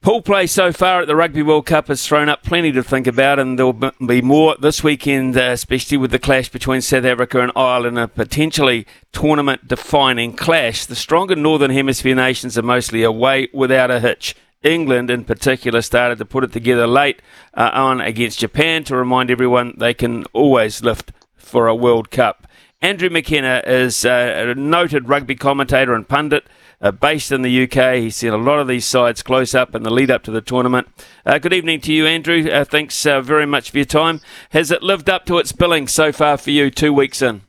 Pool play so far at the Rugby World Cup has thrown up plenty to think about, and there'll be more this weekend, uh, especially with the clash between South Africa and Ireland, a potentially tournament defining clash. The stronger Northern Hemisphere nations are mostly away without a hitch. England, in particular, started to put it together late uh, on against Japan to remind everyone they can always lift for a World Cup. Andrew McKenna is uh, a noted rugby commentator and pundit uh, based in the UK. He's seen a lot of these sides close up in the lead up to the tournament. Uh, good evening to you, Andrew. Uh, thanks uh, very much for your time. Has it lived up to its billing so far for you, two weeks in?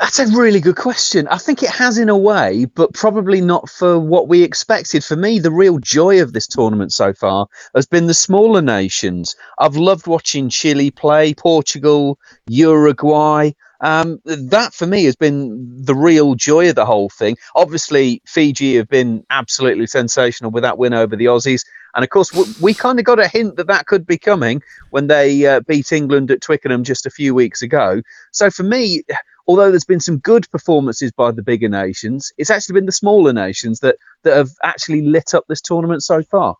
That's a really good question. I think it has in a way, but probably not for what we expected. For me, the real joy of this tournament so far has been the smaller nations. I've loved watching Chile play, Portugal, Uruguay. Um, that for me has been the real joy of the whole thing. Obviously, Fiji have been absolutely sensational with that win over the Aussies. And of course, we, kind of got a hint that that could be coming when they uh, beat England at Twickenham just a few weeks ago. So for me, although there's been some good performances by the bigger nations, it's actually been the smaller nations that, that have actually lit up this tournament so far.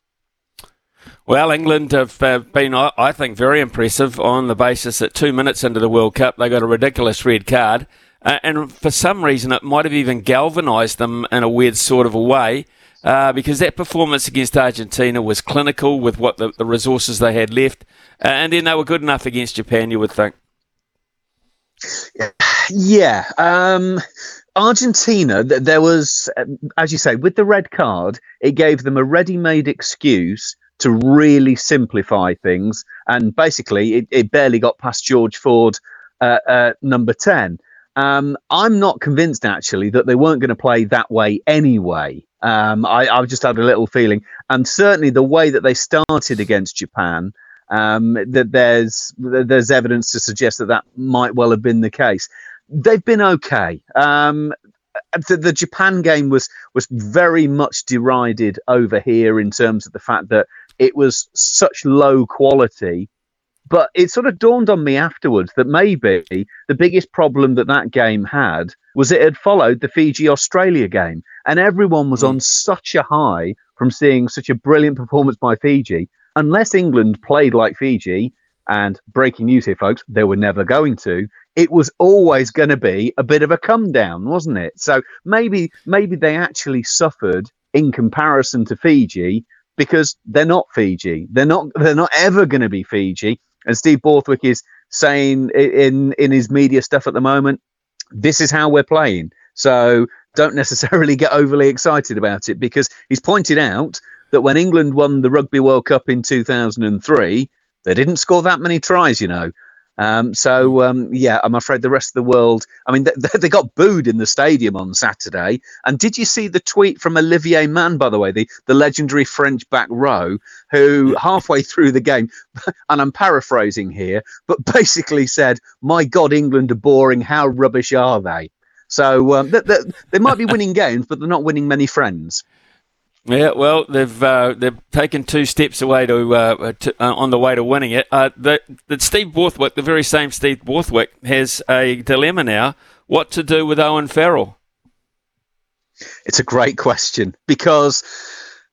Well, England have uh, been, I think, very impressive on the basis that two minutes into the World Cup, they got a ridiculous red card. Uh, and for some reason, it might have even galvanised them in a weird sort of a way. Uh, because that performance against Argentina was clinical with what the, the resources they had left, uh, and then they were good enough against Japan. You would think. Yeah, um, Argentina. There was, as you say, with the red card, it gave them a ready-made excuse to really simplify things. And basically, it, it barely got past George Ford, uh, uh, number 10. Um, I'm not convinced actually that they weren't going to play that way anyway. Um, I, I've just had a little feeling, and certainly the way that they started against Japan, um, that there's there's evidence to suggest that that might well have been the case. They've been okay. Um, the, the, Japan game was was very much derided over here in terms of the fact that it was such low quality. But it sort of dawned on me afterwards that maybe the biggest problem that that game had was it had followed the Fiji Australia game. And everyone was mm. on such a high from seeing such a brilliant performance by Fiji. Unless England played like Fiji, and breaking news here, folks, they were never going to. It was always going to be a bit of a come down, wasn't it? So maybe maybe they actually suffered in comparison to Fiji because they're not Fiji. They're not. They're not ever going to be Fiji. And Steve Borthwick is saying in in his media stuff at the moment, this is how we're playing. So don't necessarily get overly excited about it because he's pointed out that when England won the Rugby World Cup in 2003, they didn't score that many tries, you know. Um, so um, yeah, I'm afraid the rest of the world. I mean, they, they, got booed in the stadium on Saturday. And did you see the tweet from Olivier Magne, by the way, the the legendary French back row, who halfway through the game, and I'm paraphrasing here, but basically said, "My God, England are boring. How rubbish are they?" So um, they, they, they might be winning games, but they're not winning many friends. Yeah, well, they've uh, they've taken two steps away to, uh, to uh, on the way to winning it. Uh, the Steve Borthwick, the very same Steve Borthwick, has a dilemma now: what to do with Owen Farrell? It's a great question because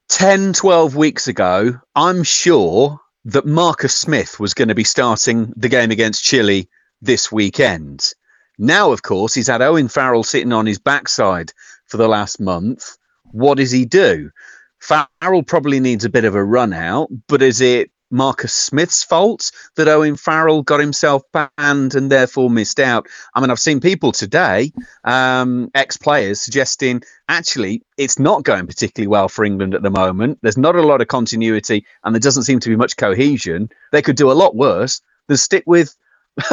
10, 12 weeks ago, I'm sure that Marcus Smith was going to be starting the game against Chile this weekend. Now, of course, he's had Owen Farrell sitting on his backside for the last month what does he do? Farrell probably needs a bit of a run out, but is it Marcus Smith's fault that Owen Farrell got himself banned and therefore missed out? I mean, I've seen people today, um, ex players, suggesting actually it's not going particularly well for England at the moment. There's not a lot of continuity and there doesn't seem to be much cohesion. They could do a lot worse than stick with.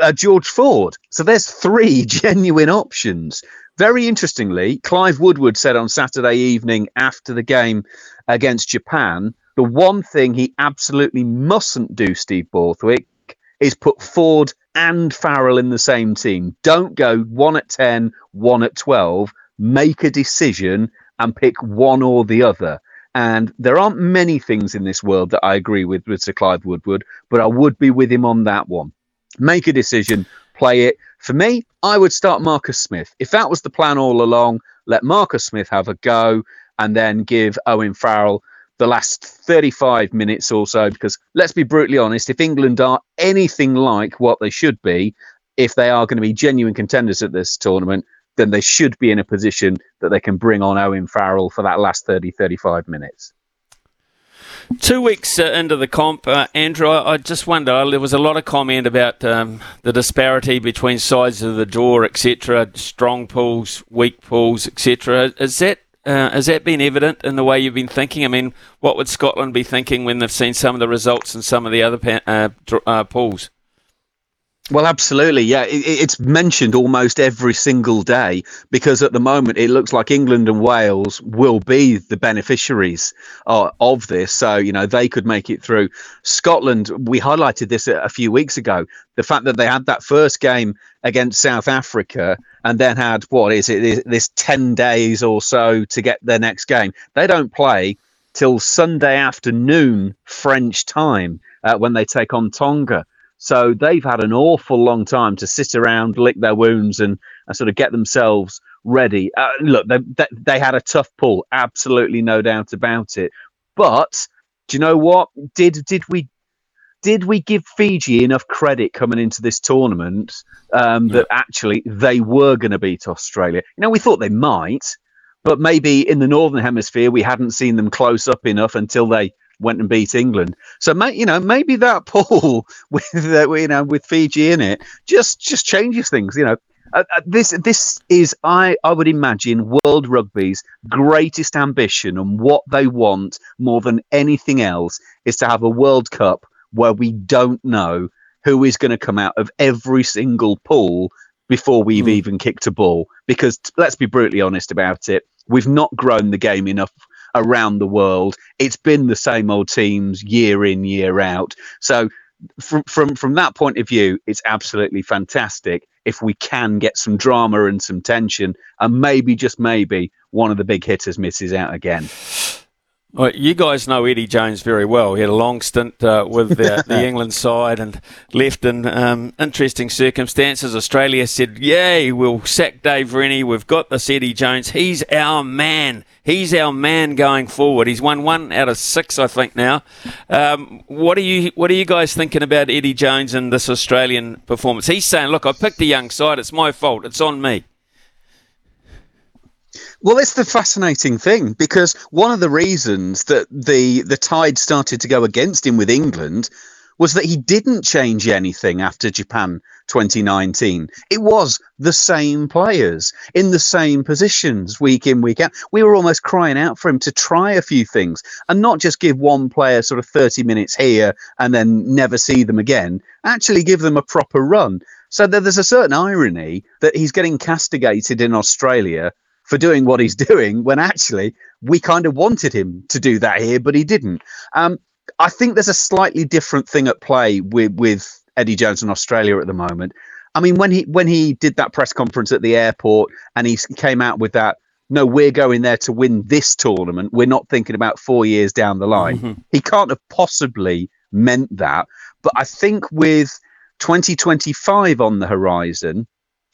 uh, George Ford. So there's three genuine options very interestingly, Clive Woodward said on Saturday evening after the game against Japan, the one thing he absolutely mustn't do, Steve Borthwick, is put Ford and Farrell in the same team. Don't go one at 10, one at 12. Make a decision and pick one or the other. And there aren't many things in this world that I agree with with Sir Clive Woodward, but I would be with him on that one. Make a decision, play it. For me, I would start Marcus Smith. If that was the plan all along, let Marcus Smith have a go and then give Owen Farrell the last 35 minutes or so. Because let's be brutally honest, if England are anything like what they should be, if they are going to be genuine contenders at this tournament, then they should be in a position that they can bring on Owen Farrell for that last 30, 35 minutes. Two weeks uh, into the comp, uh, Andrew, I, I, just wonder. There was a lot of comment about um, the disparity between sides of the draw, etc. Strong pools, weak pools, etc. Is that uh, has that been evident in the way you've been thinking? I mean, what would Scotland be thinking when they've seen some of the results in some of the other pa- uh, uh, pools? Well, absolutely. Yeah, it, it's mentioned almost every single day because at the moment it looks like England and Wales will be the beneficiaries uh, of this. So, you know, they could make it through. Scotland, we highlighted this a, a few weeks ago. The fact that they had that first game against South Africa and then had, what is it, this 10 days or so to get their next game. They don't play till Sunday afternoon French time uh, when they take on Tonga. So they've had an awful long time to sit around, lick their wounds, and, and sort of get themselves ready. Uh, look, they, they, they had a tough pull, absolutely no doubt about it. But do you know what? Did did we did we give Fiji enough credit coming into this tournament um, that actually they were going to beat Australia? You know, we thought they might, but maybe in the northern hemisphere we hadn't seen them close up enough until they went and beat England. So, may, you know, maybe that pool with uh, you know with Fiji in it just just changes things. You know, uh, uh, this this is I I would imagine World Rugby's greatest ambition and what they want more than anything else is to have a World Cup where we don't know who is going to come out of every single pool before we've mm. even kicked a ball. Because let's be brutally honest about it, we've not grown the game enough around the world. It's been the same old teams year in, year out. So from from from that point of view, it's absolutely fantastic if we can get some drama and some tension, and maybe just maybe one of the big hitters misses out again. Well, you guys know Eddie Jones very well. He had a long stint uh, with the, the, England side and left in um, interesting circumstances. Australia said, Yay, we'll sack Dave Rennie. We've got this Eddie Jones. He's our man. He's our man going forward. He's won one out of six, I think, now. Um, what, are you, what are you guys thinking about Eddie Jones and this Australian performance? He's saying, Look, I picked a young side. It's my fault. It's on me. Well, it's the fascinating thing because one of the reasons that the the tide started to go against him with England was that he didn't change anything after Japan 2019. It was the same players in the same positions week in, week out. We were almost crying out for him to try a few things and not just give one player sort of 30 minutes here and then never see them again, actually give them a proper run. So there's a certain irony that he's getting castigated in Australia for doing what he's doing when actually we kind of wanted him to do that here, but he didn't. Um, I think there's a slightly different thing at play with with Eddie Jones in Australia at the moment. I mean, when he when he did that press conference at the airport and he came out with that, no, we're going there to win this tournament. We're not thinking about four years down the line. Mm-hmm. He can't have possibly meant that. But I think with 2025 on the horizon,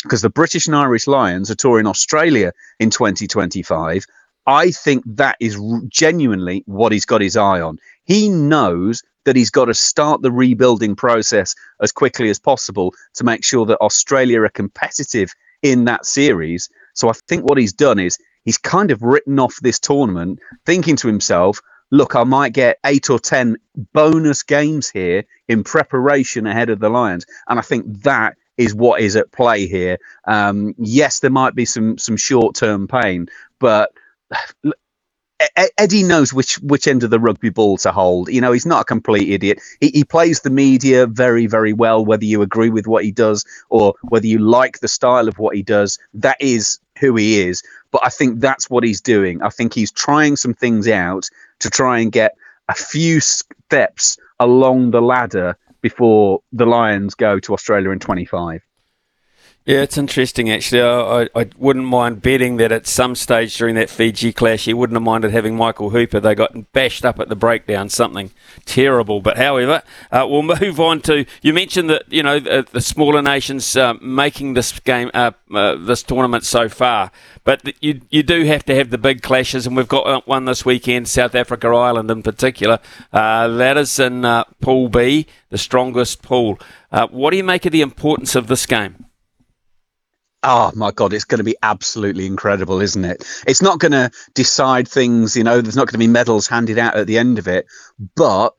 because the British and Irish Lions are touring Australia in 2025. I think that is genuinely what he's got his eye on. He knows that he's got to start the rebuilding process as quickly as possible to make sure that Australia are competitive in that series. So I think what he's done is he's kind of written off this tournament, thinking to himself, look, I might get eight or 10 bonus games here in preparation ahead of the Lions. And I think that is what is at play here. Um, yes, there might be some some short term pain, but Eddie knows which which end of the rugby ball to hold. You know, he's not a complete idiot. He, he plays the media very, very well, whether you agree with what he does or whether you like the style of what he does. That is who he is, but I think that's what he's doing. I think he's trying some things out to try and get a few steps along the ladder before the Lions go to Australia in 25. Yeah, it's interesting actually. I, I, wouldn't mind betting that at some stage during that Fiji clash, he wouldn't have minded having Michael Hooper. They got bashed up at the breakdown, something terrible. But however, uh, we'll move on to. You mentioned that you know the, the smaller nations uh, making this game, uh, uh this tournament so far, but you you do have to have the big clashes, and we've got uh, one this weekend, South Africa, Ireland in particular. Uh, that is in Pool B, the strongest pool. what do you make of the importance of this game? Oh my god it's going to be absolutely incredible isn't it? It's not going to decide things you know there's not going to be medals handed out at the end of it but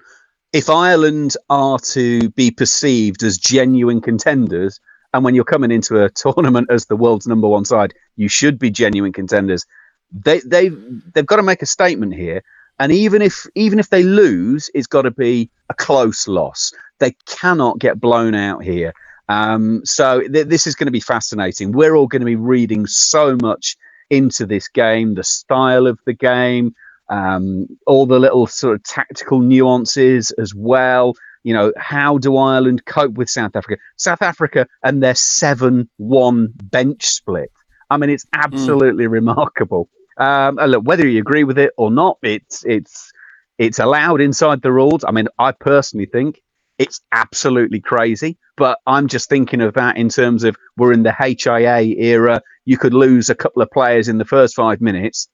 if ireland are to be perceived as genuine contenders and when you're coming into a tournament as the world's number one side you should be genuine contenders they they they've got to make a statement here and even if even if they lose it's got to be a close loss. They cannot get blown out here um, so th- this is going to be fascinating. We're all going to be reading so much into this game, the style of the game, um, all the little sort of tactical nuances as well. You know, how do Ireland cope with South Africa? South Africa and their 7 1 bench split. I mean, it's hmm. absolutely mm. remarkable. Um, look, whether you agree with it or not, it's it's it's allowed inside the rules. I mean, I personally think it's absolutely crazy. But I'm just thinking of that in terms of we're in the HIA era. You could lose a couple of players in the first five minutes.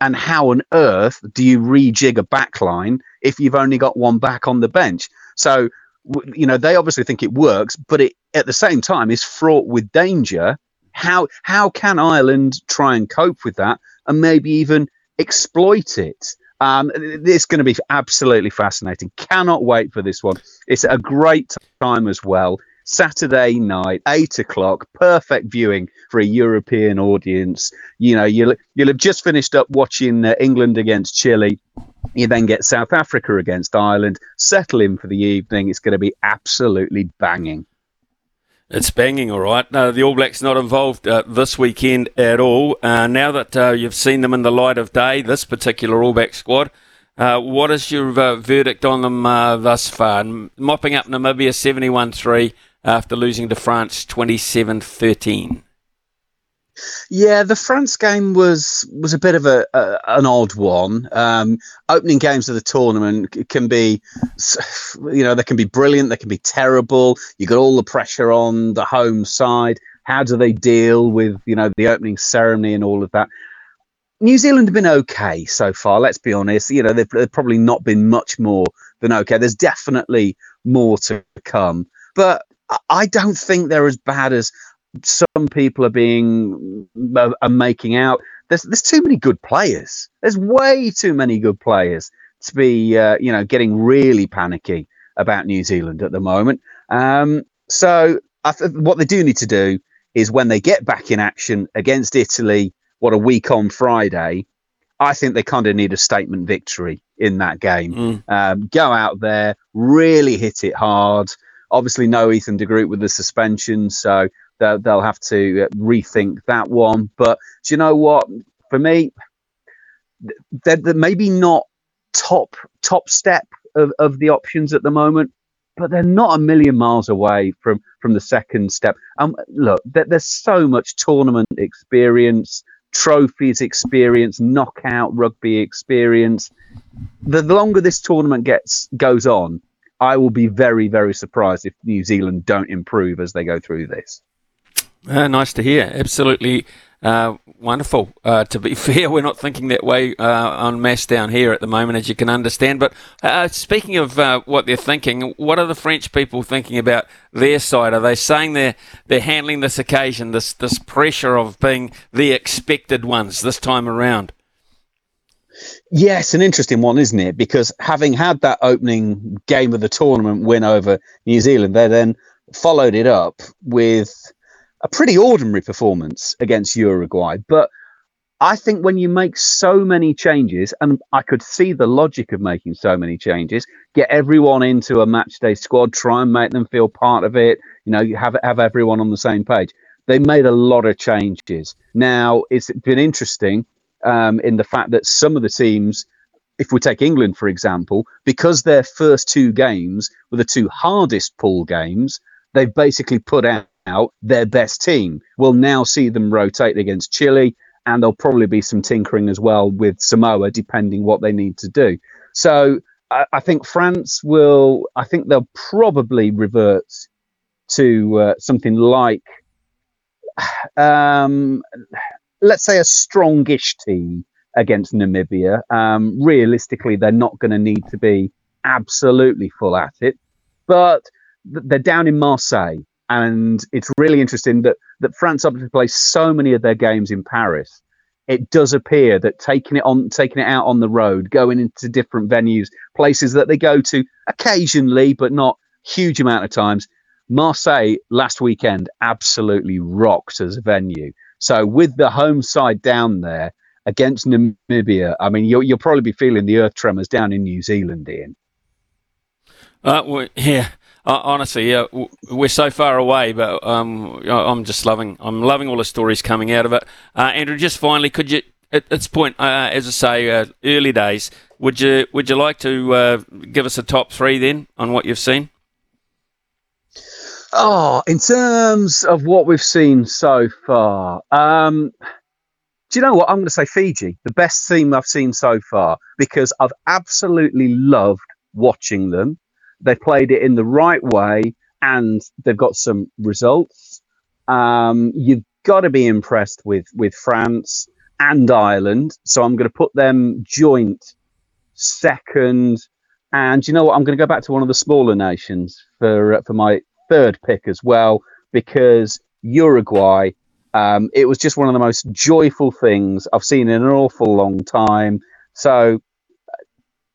And how on earth do you rejig a backline if you've only got one back on the bench? So, you know, they obviously think it works, but it at the same time is fraught with danger. How how can Ireland try and cope with that and maybe even exploit it? Um, it's going to be absolutely fascinating. Cannot wait for this one. It's a great time as well. Saturday night, eight o'clock, perfect viewing for a European audience. You know, you'll you'll have just finished up watching uh, England against Chile. You then get South Africa against Ireland. Settle in for the evening. It's going to be absolutely banging. It's banging, all right. No, the All Blacks not involved uh, this weekend at all. Uh, now that uh, you've seen them in the light of day, this particular All Black squad, uh, what is your uh, verdict on them uh, thus far? Mopping up Namibia 71 3 after losing to France 27 13. Yeah, the France game was was a bit of a, a an odd one. Um, opening games of the tournament can be, you know, they can be brilliant, they can be terrible. You got all the pressure on the home side. How do they deal with you know the opening ceremony and all of that? New Zealand have been okay so far. Let's be honest. You know, they've, they've probably not been much more than okay. There's definitely more to come, but I don't think they're as bad as some people are being uh, are making out. There's there's too many good players. There's way too many good players to be uh, you know getting really panicky about New Zealand at the moment. Um, so th- what they do need to do is when they get back in action against Italy, what a week on Friday. I think they kind of need a statement victory in that game. Mm. Um, go out there, really hit it hard. Obviously, no Ethan de Groot with the suspension, so they'll, they'll have to uh, rethink that one. But do you know what? For me, they're, they're maybe not top top step of, of the options at the moment, but they're not a million miles away from from the second step. Um, look, there, there's so much tournament experience, trophies experience, knockout rugby experience. The longer this tournament gets goes on, I will be very very surprised if New Zealand don't improve as they go through this. Uh, nice to hear. Absolutely uh, wonderful. Uh, to be fair, we're not thinking that way uh, on mass down here at the moment, as you can understand. But uh, speaking of uh, what they're thinking, what are the French people thinking about their side? Are they saying they're they're handling this occasion, this this pressure of being the expected ones this time around? Yes, an interesting one, isn't it? Because having had that opening game of the tournament win over New Zealand, they then followed it up with a pretty ordinary performance against Uruguay. But I think when you make so many changes, and I could see the logic of making so many changes, get everyone into a match day squad, try and make them feel part of it, you know, you have have everyone on the same page. they made a lot of changes. Now, it's been interesting um, in the fact that some of the teams, if we take England, for example, because their first two games were the two hardest pool games, they've basically put out their best team. We'll now see them rotate against Chile, and there'll probably be some tinkering as well with Samoa, depending what they need to do. So I, I think France will. I think they'll probably revert to uh, something like, um, let's say, a strongish team against Namibia. Um, realistically, they're not going to need to be absolutely full at it, but they're down in Marseille, and it's really interesting that that France obviously plays so many of their games in Paris. It does appear that taking it on, taking it out on the road, going into different venues, places that they go to occasionally, but not huge amount of times. Marseille last weekend absolutely rocked as a venue. So with the home side down there against Namibia, I mean, you'll, you'll probably be feeling the earth tremors down in New Zealand, Ian. Uh, well, yeah, uh, honestly, yeah, we're so far away, but um, I'm just loving. I'm loving all the stories coming out of it. Uh, Andrew, just finally, could you, at this point, uh, as I say, uh, early days, would you would you like to uh, give us a top three then on what you've seen? Oh, in terms of what we've seen so far, um, do you know what? I'm going to say Fiji, the best team I've seen so far, because I've absolutely loved watching them. They played it in the right way and they've got some results. Um, you've got to be impressed with, with France and Ireland. So I'm going to put them joint second. And you know what? I'm going to go back to one of the smaller nations for uh, for my third pick as well because Uruguay. Um, it was just one of the most joyful things I've seen in an awful long time. So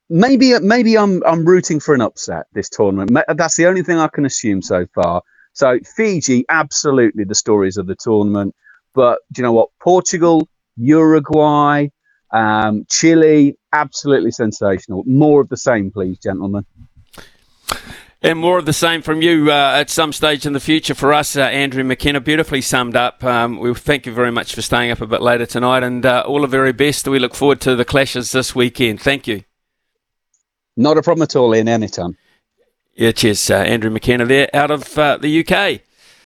maybe maybe I'm I'm rooting for an upset this tournament. That's the only thing I can assume so far. So Fiji, absolutely the stories of the tournament. But do you know what? Portugal, Uruguay, um, Chile, absolutely sensational. More of the same, please, gentlemen. And more of the same from you uh, at some stage in the future for us, uh, Andrew McKenna. Beautifully summed up. Um, we thank you very much for staying up a bit later tonight, and uh, all the very best. We look forward to the clashes this weekend. Thank you. Not a problem at all, in any time. Yeah, cheers, uh, Andrew McKenna there out of uh, the UK.